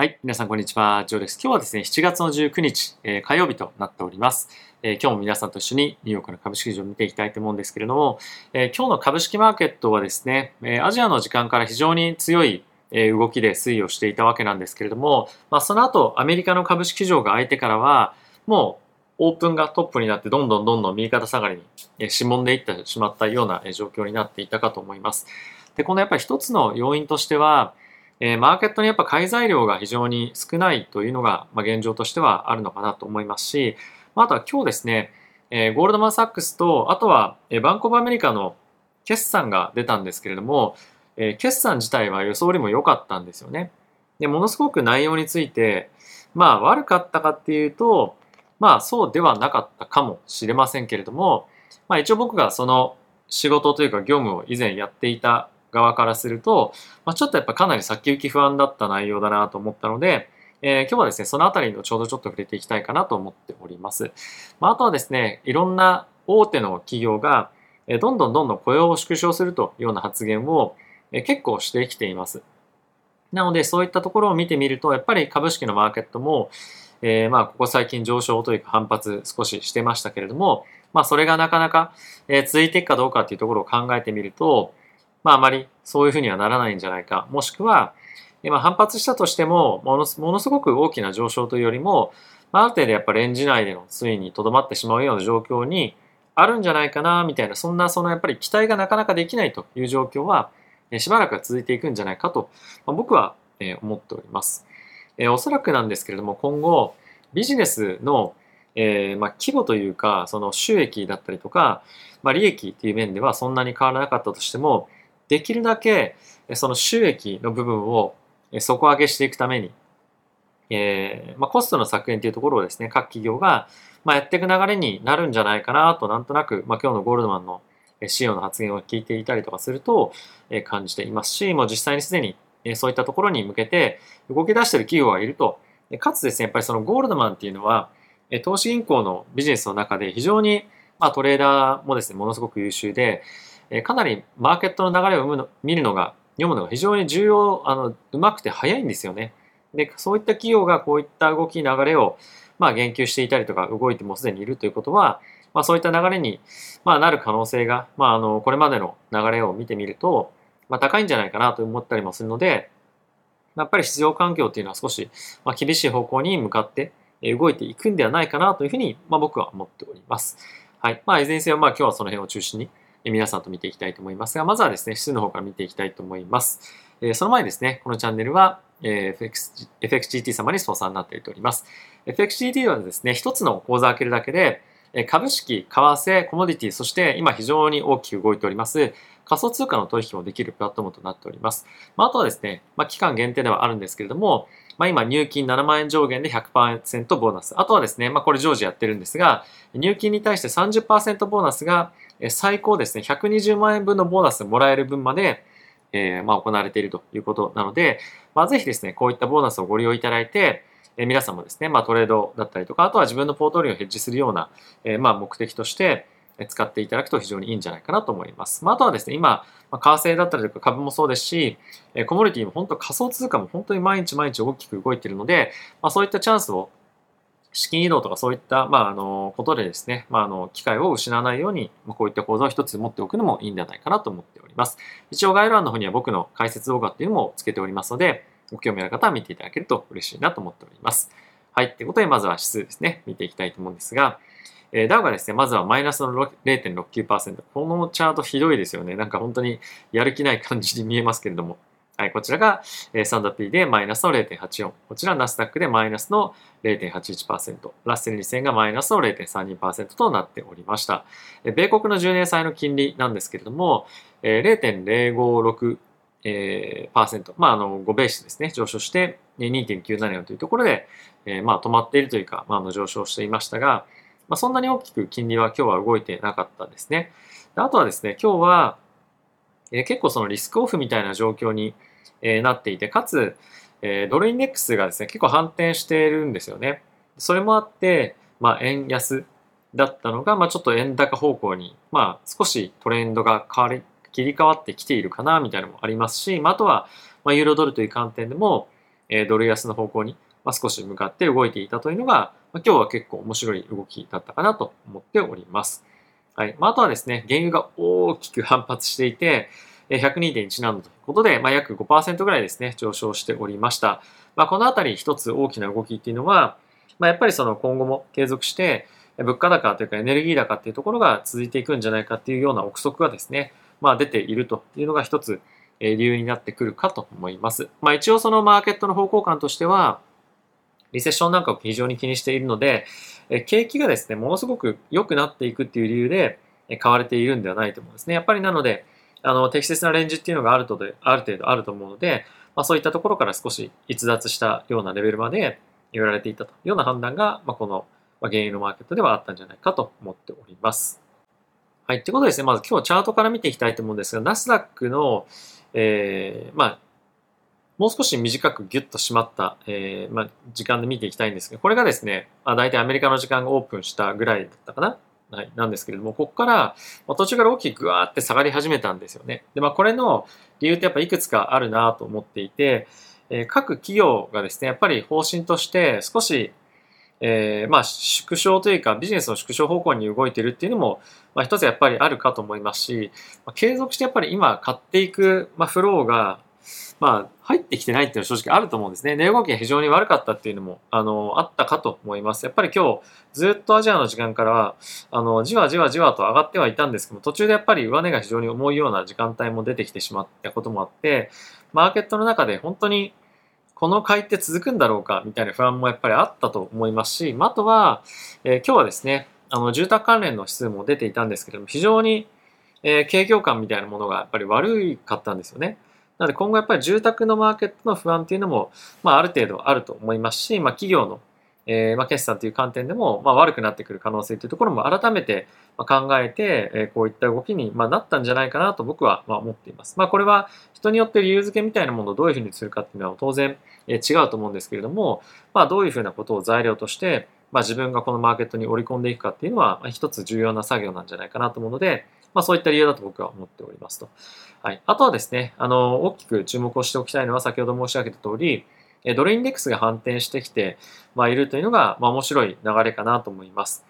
はい。皆さん、こんにちは。ジョーです。今日はですね、7月の19日、えー、火曜日となっております、えー、今日も皆さんと一緒にニューヨークの株式市場を見ていきたいと思うんですけれども、えー、今日の株式マーケットはですね、えアジアの時間から非常に強い動きで推移をしていたわけなんですけれども、まあ、その後、アメリカの株式市場が開いてからは、もうオープンがトップになって、どんどんどんどん右肩下がりにしぼんでいってしまったような状況になっていたかと思います。で、このやっぱり一つの要因としては、えー、マーケットにやっぱ買い材料が非常に少ないというのが、まあ、現状としてはあるのかなと思いますし、まあ、あとは今日ですね、えー、ゴールドマン・サックスと、あとは、えー、バンコブ・アメリカの決算が出たんですけれども、えー、決算自体は予想よりも良かったんですよね。で、ものすごく内容について、まあ悪かったかっていうと、まあそうではなかったかもしれませんけれども、まあ一応僕がその仕事というか業務を以前やっていた側からすると、まあ、ちょっとやっぱかなり先行き不安だった内容だなと思ったので、えー、今日はですね、そのあたりのちょうどちょっと触れていきたいかなと思っております。まあ、あとはですね、いろんな大手の企業が、えどんどんどんどん雇用を縮小するというような発言を、え結構してきています。なので、そういったところを見てみると、やっぱり株式のマーケットも、えー、まあ、ここ最近上昇というか反発少ししてましたけれども、まあ、それがなかなか、え続いていくかどうかっていうところを考えてみると、まあ、あまりそういうふうにはならないんじゃないか。もしくは、今反発したとしてももの、すごく大きな上昇というよりも、ある程度やっぱレンジ内での推移にとどまってしまうような状況にあるんじゃないかな、みたいな、そんな、そのやっぱり期待がなかなかできないという状況は、しばらくは続いていくんじゃないかと、まあ、僕は思っております。えおそらくなんですけれども、今後、ビジネスの、え、まあ、規模というか、その収益だったりとか、まあ、利益っていう面ではそんなに変わらなかったとしても、できるだけその収益の部分を底上げしていくために、えー、まあ、コストの削減というところをですね、各企業が、まあ、やっていく流れになるんじゃないかなと、なんとなく、まあ、今日のゴールドマンの CEO の発言を聞いていたりとかすると、感じていますし、もう実際にすでにそういったところに向けて動き出している企業がいると。かつですね、やっぱりそのゴールドマンっていうのは、投資銀行のビジネスの中で非常に、まあ、トレーダーもですね、ものすごく優秀で、えかなりマーケットの流れをの見るのが、読むのが非常に重要、あの、うまくて早いんですよね。で、そういった企業がこういった動き、流れを、まあ、言及していたりとか、動いてもすでにいるということは、まあ、そういった流れに、まあ、なる可能性が、まあ、あの、これまでの流れを見てみると、まあ、高いんじゃないかなと思ったりもするので、やっぱり市場環境っていうのは少し、まあ、厳しい方向に向かって動いていくんではないかなというふうに、まあ、僕は思っております。はい。まあ、いずれにせよ、まあ、今日はその辺を中心に、皆さんと見ていきたいと思いますが、まずはですね、指数の方から見ていきたいと思います。えその前にですね、このチャンネルは、え FX FXGT 様にスポンサーになっております。FXGT はですね、一つの口座を開けるだけで、株式、為替、コモディティ、そして今非常に大きく動いております、仮想通貨の取引もできるプラットフォームとなっております。まあ、とはですね、ま、期間限定ではあるんですけれども、まあ、今入金7万円上限で100%ボーナス。あとはですね、まあ、これ常時やってるんですが、入金に対して30%ボーナスが最高ですね、120万円分のボーナスもらえる分まで、えー、まあ、行われているということなので、まあ、ぜひですね、こういったボーナスをご利用いただいて、えー、皆さんもですね、まあ、トレードだったりとか、あとは自分のポートリオをヘッジするような、えー、まあ、目的として使っていただくと非常にいいんじゃないかなと思います。まあ、あとはですね、今、ま、為替だったりとか株もそうですし、えコモディティも本当仮想通貨も本当に毎日毎日大きく動いているので、まあ、そういったチャンスを資金移動とかそういった、まあ、あの、ことでですね、まあ、あの、機会を失わないように、ま、こういった講座を一つ持っておくのもいいんじゃないかなと思っております。一応概要欄の方には僕の解説動画っていうのもつけておりますので、ご興味ある方は見ていただけると嬉しいなと思っております。はい。ということで、まずは指数ですね、見ていきたいと思うんですが、えー、ダウがですね、まずはマイナスの0.69%。このチャートひどいですよね。なんか本当にやる気ない感じに見えますけれども。はい、こちらが、えー、サンダー P でマイナスの0.84。こちらナスダックでマイナスの0.81%。ラッセル2000がマイナスの0.32%となっておりました。えー、米国の10年債の金利なんですけれども、えー、0.056えー、パーセント、まあ、あの、5ベースですね、上昇して、2.974というところで、えー、まあ、止まっているというか、まああ、の上昇していましたが、まあ、そんなに大きく金利は今日は動いてなかったですね。あとはですね、今日は、え、結構そのリスクオフみたいな状況に、えなっていて、かつ、えドルインデックスがですね、結構反転しているんですよね。それもあって、まあ、円安だったのが、まあ、ちょっと円高方向に、まあ、少しトレンドが変わり、切り替わってきているかな、みたいなのもありますし、まあ、あとは、まあ、ユーロドルという観点でも、えドル安の方向に、ま少し向かって動いていたというのが、ま今日は結構面白い動きだったかなと思っております。はい。まあ、あとはですね、原油が大きく反発していて、102.1なんだということで、まあ、約5%ぐらいですね、上昇しておりました。まあ、このあたり一つ大きな動きっていうのは、まあ、やっぱりその今後も継続して、物価高というかエネルギー高っていうところが続いていくんじゃないかっていうような憶測がですね、まあ、出ているというのが一つ理由になってくるかと思います。まあ、一応そのマーケットの方向感としては、リセッションなんかを非常に気にしているので、景気がですね、ものすごく良くなっていくっていう理由で買われているんではないと思うんですね。やっぱりなので、あの、適切なレンジっていうのがあるとで、ある程度あると思うので、まあ、そういったところから少し逸脱したようなレベルまで売られていたというような判断が、まあ、この原油のマーケットではあったんじゃないかと思っております。はい。ということでですね、まず今日チャートから見ていきたいと思うんですが、ナスダックの、えー、まあ、もう少し短くギュッと締まった、えー、まあ、時間で見ていきたいんですが、これがですね、まあ、大体アメリカの時間がオープンしたぐらいだったかな？はい、なんですけれども、ここから、まあ、途中から大きくぐわーって下がり始めたんですよね。で、まあ、これの理由ってやっぱいくつかあるなと思っていて、えー、各企業がですね、やっぱり方針として少し、えー、まあ、縮小というかビジネスの縮小方向に動いているっていうのも、まあ、一つやっぱりあるかと思いますし、まあ、継続してやっぱり今買っていく、まあ、フローが、まあ、入ってきてないっていうのは正直あると思うんですね。値動きが非常に悪かったっていうのも、あの、あったかと思います。やっぱり今日、ずっとアジアの時間からは、あの、じわじわじわと上がってはいたんですけども、途中でやっぱり上値が非常に重いような時間帯も出てきてしまったこともあって、マーケットの中で本当にこの買いって続くんだろうかみたいな不安もやっぱりあったと思いますし、あとは、えー、今日はですね、あの、住宅関連の指数も出ていたんですけども、非常に、えー、景況感みたいなものがやっぱり悪かったんですよね。なので今後やっぱり住宅のマーケットの不安っていうのも、まあ、ある程度あると思いますし、まあ、企業の、えー、まあ、決算という観点でも、まあ、悪くなってくる可能性というところも改めて考えて、えー、こういった動きに、ま、なったんじゃないかなと僕はま思っています。ま、これは人によって理由付けみたいなものをどういうふうにするかっていうのは当然、えー、違うと思うんですけれども、まあ、どういうふうなことを材料として、まあ、自分がこのマーケットに織り込んでいくかっていうのは、まあ、一つ重要な作業なんじゃないかなと思うので、まあ、そういった理由だと僕は思っておりますと。はい。あとはですね、あの、大きく注目をしておきたいのは、先ほど申し上げた通り、ドルインデックスが反転してきて、まあ、いるというのが、まあ、面白い流れかなと思います。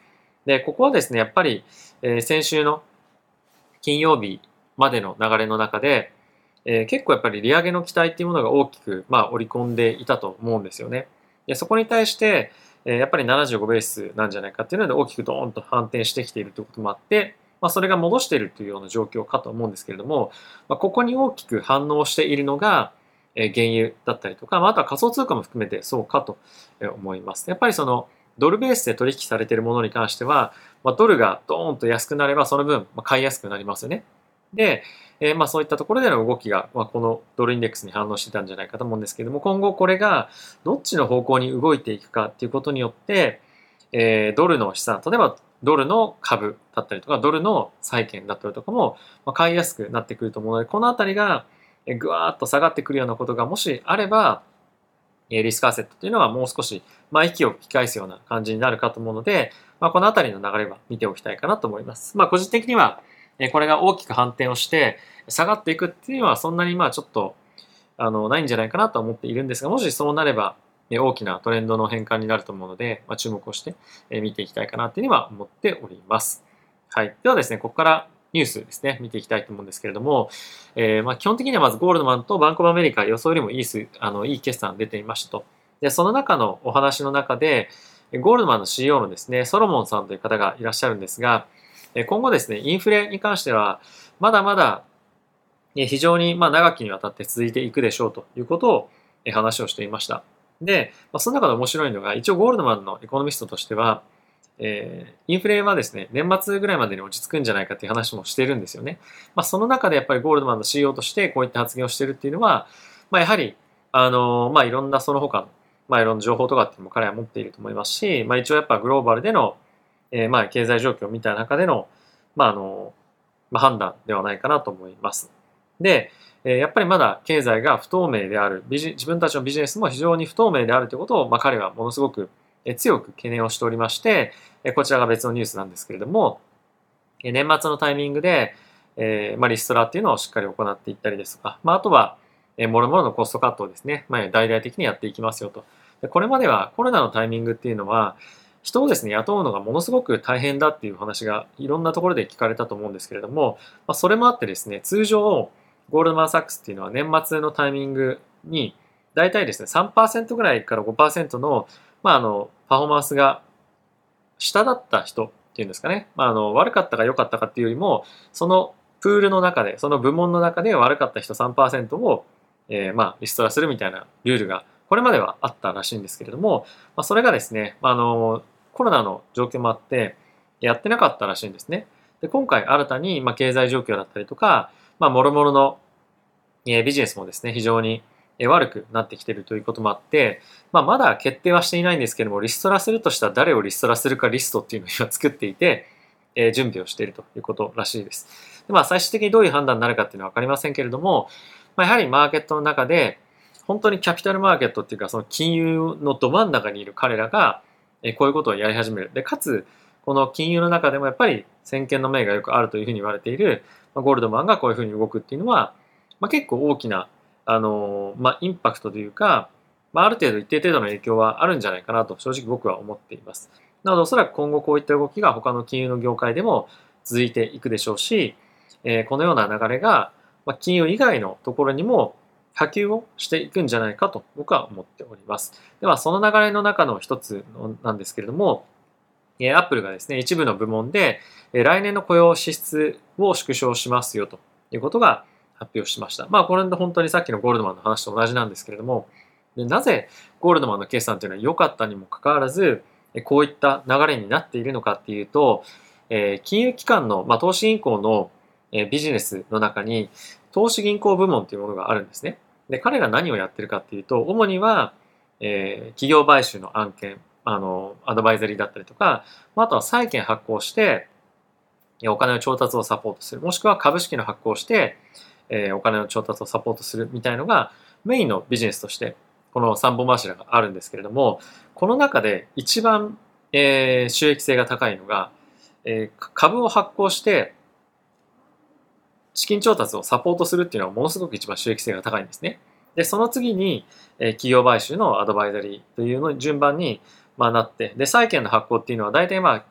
で、ここはですね、やっぱり、えー、先週の金曜日までの流れの中で、えー、結構やっぱり利上げの期待っていうものが大きく、まあ、織り込んでいたと思うんですよね。でそこに対して、えー、やっぱり75ベースなんじゃないかっていうので大きくドーンと反転してきているということもあって、まあ、それが戻しているというような状況かと思うんですけれども、まあ、ここに大きく反応しているのが、え原油だったりとか、まあ、あとは仮想通貨も含めてそうかと思います。やっぱりそのドルベースで取引されているものに関しては、まあ、ドルがドーンと安くなればその分、ま買いやすくなりますよね。で、えー、まあそういったところでの動きが、まあ、このドルインデックスに反応してたんじゃないかと思うんですけれども、今後これがどっちの方向に動いていくかっていうことによって、えー、ドルの資産、例えばドルの株だったりとか、ドルの債券だったりとかも、ま買いやすくなってくると思うので、このあたりがぐわーっと下がってくるようなことがもしあれば、リスクアセットというのはもう少し、まあ、息を吹き返すような感じになるかと思うので、まあ、このあたりの流れは見ておきたいかなと思います。まあ、個人的には、これが大きく反転をして、下がっていくっていうのはそんなにまあちょっと、あの、ないんじゃないかなと思っているんですが、もしそうなれば、大きなトレンドの変換になると思うので、まあ、注目をして見ていきたいかなというには思っております。はい。ではですね、ここからニュースですね、見ていきたいと思うんですけれども、えー、ま基本的にはまずゴールドマンとバンコブアメリカ予想よりもいいすあのいい決算出ていましたと。で、その中のお話の中で、ゴールドマンの CEO のですね、ソロモンさんという方がいらっしゃるんですが、今後ですね、インフレに関しては、まだまだ非常にま長きにわたって続いていくでしょうということを話をしていました。で、まあ、その中で面白いのが、一応ゴールドマンのエコノミストとしては、えー、インフレはですね、年末ぐらいまでに落ち着くんじゃないかっていう話もしてるんですよね。まあ、その中でやっぱりゴールドマンの CEO としてこういった発言をしてるっていうのは、まあ、やはり、あのー、まあ、いろんなその他の、まあ、いろんな情報とかっていうのも彼は持っていると思いますし、まあ、一応やっぱグローバルでの、えー、まあ、経済状況を見た中での、まあ、あのまあ、判断ではないかなと思います。で、やっぱりまだ経済が不透明である、自分たちのビジネスも非常に不透明であるということを、まあ、彼はものすごく強く懸念をしておりまして、こちらが別のニュースなんですけれども、年末のタイミングで、えまあ、リストラっていうのをしっかり行っていったりですとか、まあ、あとは、えー、もろもろのコストカットをですね、まあ、大々的にやっていきますよと。これまではコロナのタイミングっていうのは、人をですね、雇うのがものすごく大変だっていう話がいろんなところで聞かれたと思うんですけれども、まあ、それもあってですね、通常、ゴールドマンサックスっていうのは年末のタイミングに、大体ですね、3%ぐらいから5%の、まあ、あの、パフォーマンスが下だった人っていうんですかね、まあ、あの、悪かったか良かったかっていうよりも、そのプールの中で、その部門の中で悪かった人3%を、えー、まあ、リストラするみたいなルールが、これまではあったらしいんですけれども、まあ、それがですね、あの、コロナの状況もあって、やってなかったらしいんですね。で、今回新たに、まあ、経済状況だったりとか、まあ、もろもろの、え、ビジネスもですね、非常に悪くなってきているということもあって、まあ、まだ決定はしていないんですけども、リストラするとしたら誰をリストラするかリストっていうのを今作っていて、え、準備をしているということらしいです。でまあ、最終的にどういう判断になるかっていうのは分かりませんけれども、まあ、やはりマーケットの中で、本当にキャピタルマーケットっていうか、その金融のど真ん中にいる彼らが、えこういうことをやり始める。で、かつ、この金融の中でもやっぱり先見の明がよくあるというふうに言われている、まあ、ゴールドマンがこういうふうに動くっていうのは、まあ、結構大きな、あのまあ、インパクトというか、まあ、ある程度一定程度の影響はあるんじゃないかなと正直僕は思っています。なのでおそらく今後こういった動きが他の金融の業界でも続いていくでしょうし、えー、このような流れが、ま、金融以外のところにも波及をしていくんじゃないかと僕は思っております。ではその流れの中の一つなんですけれども、アップルがですね、一部の部門で来年の雇用支出を縮小しますよということが発表しました。まあこれで本当にさっきのゴールドマンの話と同じなんですけれども、でなぜゴールドマンの決算というのは良かったにもかかわらず、こういった流れになっているのかっていうと、え金融機関の、まあ、投資銀行のえビジネスの中に投資銀行部門というものがあるんですね。で、彼が何をやってるかっていうと、主には、え、企業買収の案件、あの、アドバイザリーだったりとか、あとは債券発行して、お金の調達をサポートする。もしくは株式の発行して、え、お金の調達をサポートするみたいのがメインのビジネスとして、この3本柱があるんですけれども、この中で一番、え、収益性が高いのが、え、株を発行して、資金調達をサポートするっていうのはものすごく一番収益性が高いんですね。で、その次に、え企業買収のアドバイザリーというの順番に、まあ、なって、で、債券の発行っていうのは大体まあ、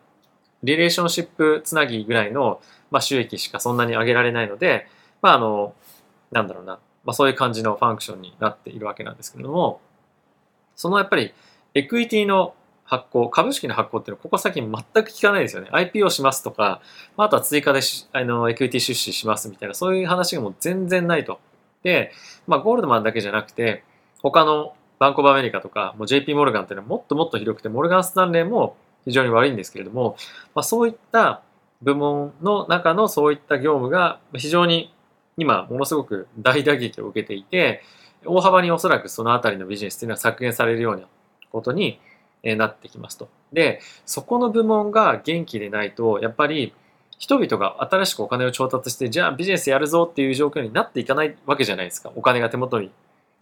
リレーションシップつなぎぐらいの、まあ、収益しかそんなに上げられないので、まあ、あの、なんだろうな、まあ、そういう感じのファンクションになっているわけなんですけれども、そのやっぱり、エクイティの発行、株式の発行っていうのはここ先全く聞かないですよね。IPO しますとか、あとは追加であのエクイティ出資しますみたいな、そういう話がもう全然ないと。で、まあ、ゴールドマンだけじゃなくて、他のバンコブアメリカとか、もう JP モルガンっていうのはもっともっと広くて、モルガンスタンレーも非常に悪いんですけれども、まあ、そういった部門の中のそういった業務が非常に今ものすごく大打撃を受けていて、大幅におそらくそのあたりのビジネスっていうのは削減されるようなことになってきますと。で、そこの部門が元気でないと、やっぱり人々が新しくお金を調達して、じゃあビジネスやるぞっていう状況になっていかないわけじゃないですか。お金が手元に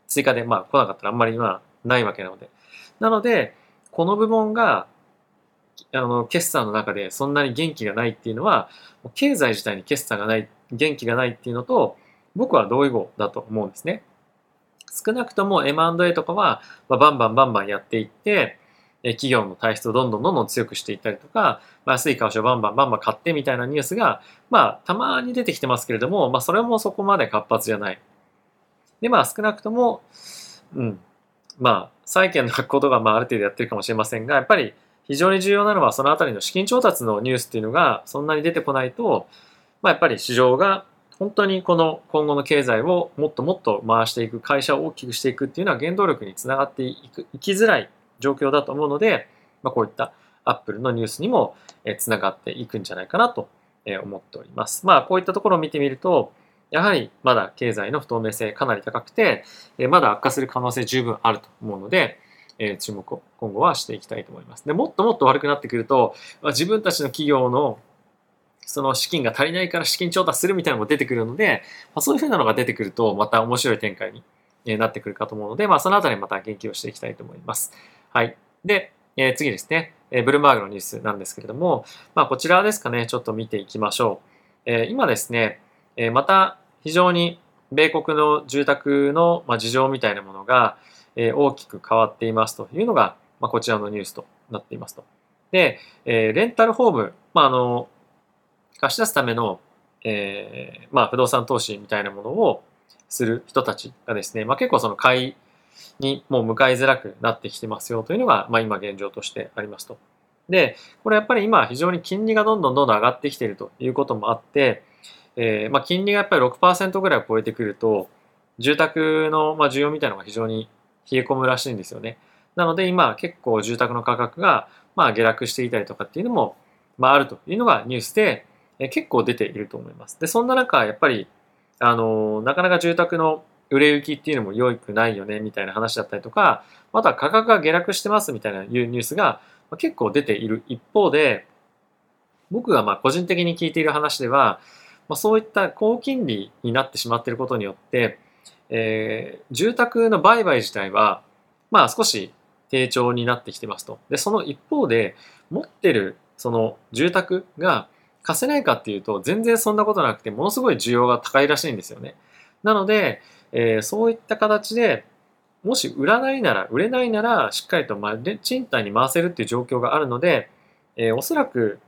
追加でまあ来なかったらあんまりまあないわけなので。なので、この部門があの決算の中でそんなに元気がないっていうのは、経済自体に決算がない、元気がないっていうのと、僕は同意語だと思うんですね。少なくとも M&A とかは、まあ、バンバンバンバンやっていって、企業の体質をどんどんどんどん強くしていったりとか、まあ、安い為替をバンバンバンバン買ってみたいなニュースが、まあ、たまに出てきてますけれども、まあ、それもそこまで活発じゃない。で、まあ、少なくとも、うん、まあ、債券の発行とか、まあ、ある程度やってるかもしれませんが、やっぱり非常に重要なのは、そのあたりの資金調達のニュースっていうのが、そんなに出てこないと、まあ、やっぱり市場が本当にこの今後の経済をもっともっと回していく、会社を大きくしていくっていうのは原動力につながっていく、いきづらい状況だと思うので、まあ、こういったアップルのニュースにもつながっていくんじゃないかなと思っております。まあ、こういったところを見てみると、やはりまだ経済の不透明性かなり高くて、まだ悪化する可能性十分あると思うので、注目を今後はしていきたいと思います。でもっともっと悪くなってくると、自分たちの企業のその資金が足りないから資金調達するみたいなのも出てくるので、ま、そういうふうなのが出てくると、また面白い展開になってくるかと思うので、まあ、そのあたりまた言及をしていきたいと思います。はい。で、え、次ですね、え、ブルームバーグのニュースなんですけれども、まあ、こちらですかね、ちょっと見ていきましょう。え、今ですね、えまた非常に米国の住宅の、ま、事情みたいなものが、え、大きく変わっていますというのが、ま、こちらのニュースとなっていますと。で、え、レンタルホーム、まあ、あの貸し出すための、えーまあ、不動産投資みたいなものをする人たちがですね、まあ、結構その買いにもう向かいづらくなってきてますよというのが、まあ、今現状としてありますと。で、これやっぱり今非常に金利がどんどんどんどん上がってきているということもあって、えーまあ、金利がやっぱり6%ぐらいを超えてくると、住宅の、まあ、需要みたいなのが非常に冷え込むらしいんですよね。なので今結構住宅の価格がまあ下落していたりとかっていうのも、まあ、あるというのがニュースで、え結構出ていると思います。で、そんな中、やっぱり、あの、なかなか住宅の売れ行きっていうのも良くないよねみたいな話だったりとか、また価格が下落してますみたいないうニュースが結構出ている一方で、僕がまあ個人的に聞いている話では、まあ、そういった高金利になってしまっていることによって、えー、住宅の売買自体は、まあ少し低調になってきてますと。で、その一方で、持ってるその住宅が貸せないかっていうと、全然そんなことなくて、ものすごい需要が高いらしいんですよね。なので、えー、そういった形で、もし売らないなら、売れないなら、しっかりと、ま賃貸に回せるっていう状況があるので、えー、おそらく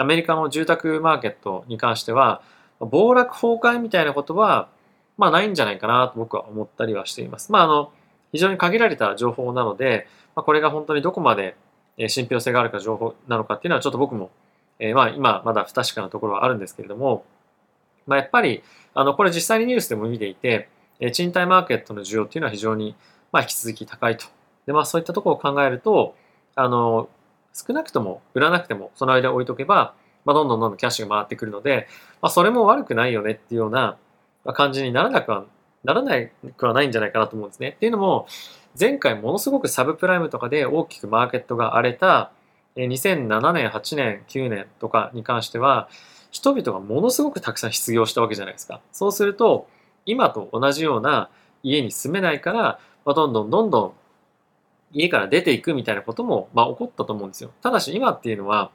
アメリカの住宅マーケットに関しては、暴落崩壊みたいなことは、まあないんじゃないかなと僕は思ったりはしています。まああの、非常に限られた情報なので、まあ、これが本当にどこまで信憑性があるか情報なのかっていうのはちょっと僕も、えー、まあ今まだ不確かなところはあるんですけれども、まあ、やっぱりあのこれ実際にニュースでも見ていて、賃貸マーケットの需要っていうのは非常に、まあ、引き続き高いと。で、まあそういったところを考えると、あの、少なくとも売らなくてもその間置いとけば、まあ、どんどんどんどんキャッシュが回ってくるので、まあ、それも悪くないよねっていうような感じにならなくは、ならないくはないんじゃないかなと思うんですね。っていうのも、前回ものすごくサブプライムとかで大きくマーケットが荒れた2007年、8年、9年とかに関しては、人々がものすごくたくさん失業したわけじゃないですか。そうすると、今と同じような家に住めないから、まあ、どんどんどんどん家から出ていくみたいなことも、まあ、起こったと思うんですよ。ただし今っていうのは、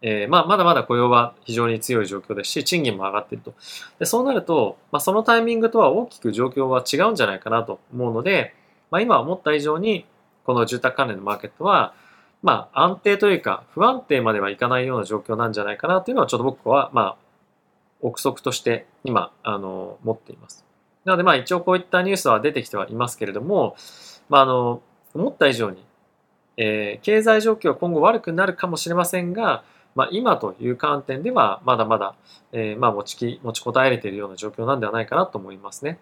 えー、まあ、まだまだ雇用は非常に強い状況ですし、賃金も上がっていると。でそうなると、まあ、そのタイミングとは大きく状況は違うんじゃないかなと思うので、まあ、今思った以上に、この住宅関連のマーケットは、まあ、安定というか、不安定まではいかないような状況なんじゃないかなというのは、ちょっと僕は、まあ、憶測として今、あの、持っています。なので、まあ、一応こういったニュースは出てきてはいますけれども、まあ、あの、思った以上に、えー、経済状況は今後悪くなるかもしれませんが、まあ、今という観点では、まだまだ、えー、まあ、持ちき、持ちこたえれているような状況なんではないかなと思いますね。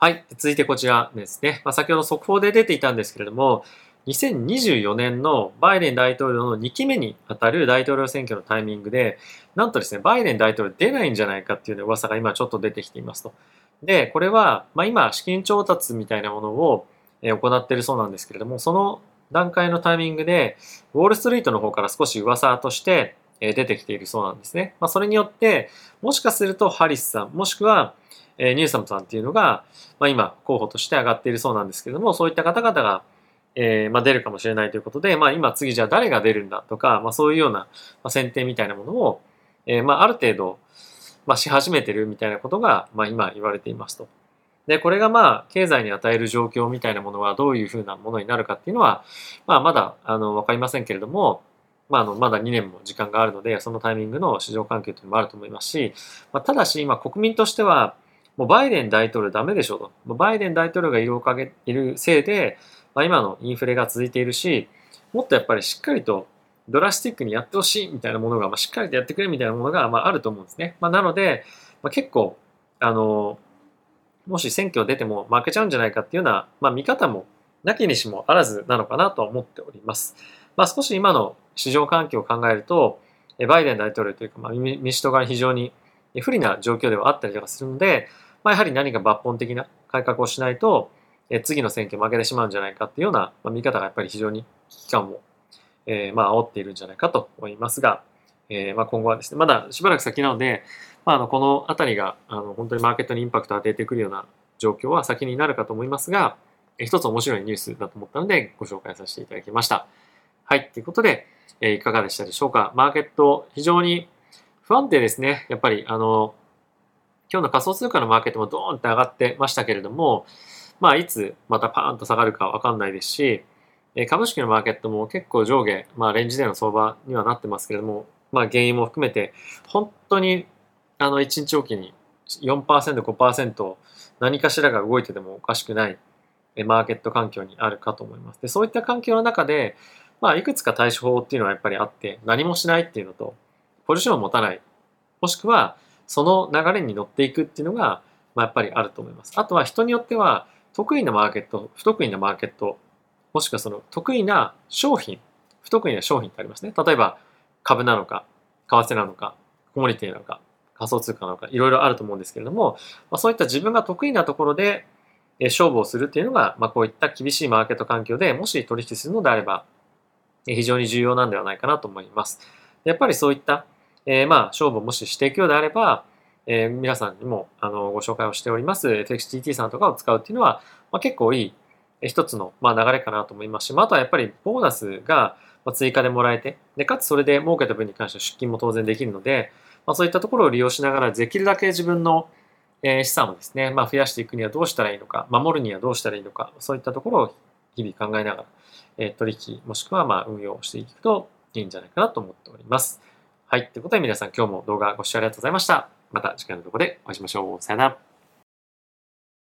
はい。続いてこちらですね。まあ、先ほど速報で出ていたんですけれども、2024年のバイデン大統領の2期目にあたる大統領選挙のタイミングで、なんとですね、バイデン大統領出ないんじゃないかっていう噂が今ちょっと出てきていますと。で、これは、ま、今、資金調達みたいなものを行っているそうなんですけれども、その段階のタイミングで、ウォールストリートの方から少し噂として出てきているそうなんですね。まあ、それによって、もしかするとハリスさん、もしくは、ニューサムさんっていうのが、まあ、今候補として上がっているそうなんですけれども、そういった方々が、えー、まあ、出るかもしれないということで、まあ、今次じゃあ誰が出るんだとか、まあ、そういうような、ま、選定みたいなものを、えー、まあ、ある程度、まあ、し始めてるみたいなことが、まあ、今言われていますと。で、これがまあ、経済に与える状況みたいなものはどういうふうなものになるかっていうのは、まあ、まだ、あの、わかりませんけれども、まあ、あの、まだ2年も時間があるので、そのタイミングの市場環境というのもあると思いますし、まあ、ただし、今、国民としては、もうバイデン大統領ダメでしょと。バイデン大統領がいるおかげ、いるせいで、まあ、今のインフレが続いているし、もっとやっぱりしっかりとドラスティックにやってほしいみたいなものが、まあ、しっかりとやってくれみたいなものが、まあ、あると思うんですね。まあ、なので、まあ、結構、あの、もし選挙出ても負けちゃうんじゃないかっていうような、まあ、見方もなきにしもあらずなのかなと思っております。まあ、少し今の市場環境を考えると、バイデン大統領というか、まあ、民主党が非常に不利な状況ではあったりとかするので、まあ、やはり何か抜本的な改革をしないと、次の選挙負けてしまうんじゃないかっていうような、見方がやっぱり非常に危機感を、えー、まあ煽っているんじゃないかと思いますが、えー、まあ今後はですね、まだしばらく先なので、まあ、あのこの辺りがあの本当にマーケットにインパクトを与えてくるような状況は先になるかと思いますが、え一つ面白いニュースだと思ったのでご紹介させていただきました。はい、ということで、え、いかがでしたでしょうか？マーケット非常に不安定ですね。やっぱりあの今日の仮想通貨のマーケットもドーンって上がってましたけれども、まあ、いつまたパーンと下がるかわかんないですし、株式のマーケットも結構上下、まあ、レンジでの相場にはなってますけれども、まあ、原因も含めて、本当にあの1日おきに4%、5%何かしらが動いててもおかしくないマーケット環境にあるかと思います。でそういった環境の中で、まあ、いくつか対処法っていうのはやっぱりあって、何もしないっていうのと、ポジションを持たない、もしくはその流れに乗っていくっていうのが、まあ、やっぱりあると思います。あとは人によっては、得意なマーケット、不得意なマーケット、もしくはその得意な商品、不得意な商品ってありますね。例えば株なのか、為替なのか、コモディティなのか、仮想通貨なのか、いろいろあると思うんですけれども、まあ、そういった自分が得意なところで勝負をするっていうのが、まあ、こういった厳しいマーケット環境でもし取引するのであれば、非常に重要なんではないかなと思います。やっぱりそういった、えー、まあ勝負をもししていくようであれば、えー、皆さんにもあのご紹介をしております FXTT さんとかを使うっていうのは、まあ、結構いい一つの、まあ、流れかなと思いますし、まあ、あとはやっぱりボーナスが追加でもらえて、でかつそれで儲けた分に関しては出金も当然できるので、まあ、そういったところを利用しながらできるだけ自分の資産をですね、まあ、増やしていくにはどうしたらいいのか、守るにはどうしたらいいのか、そういったところを日々考えながら、取引もしくはまあ運用していくといいんじゃないかなと思っております。はい。ということで皆さん今日も動画ご視聴ありがとうございました。また次回の動画でお会いしましょう。さよなら。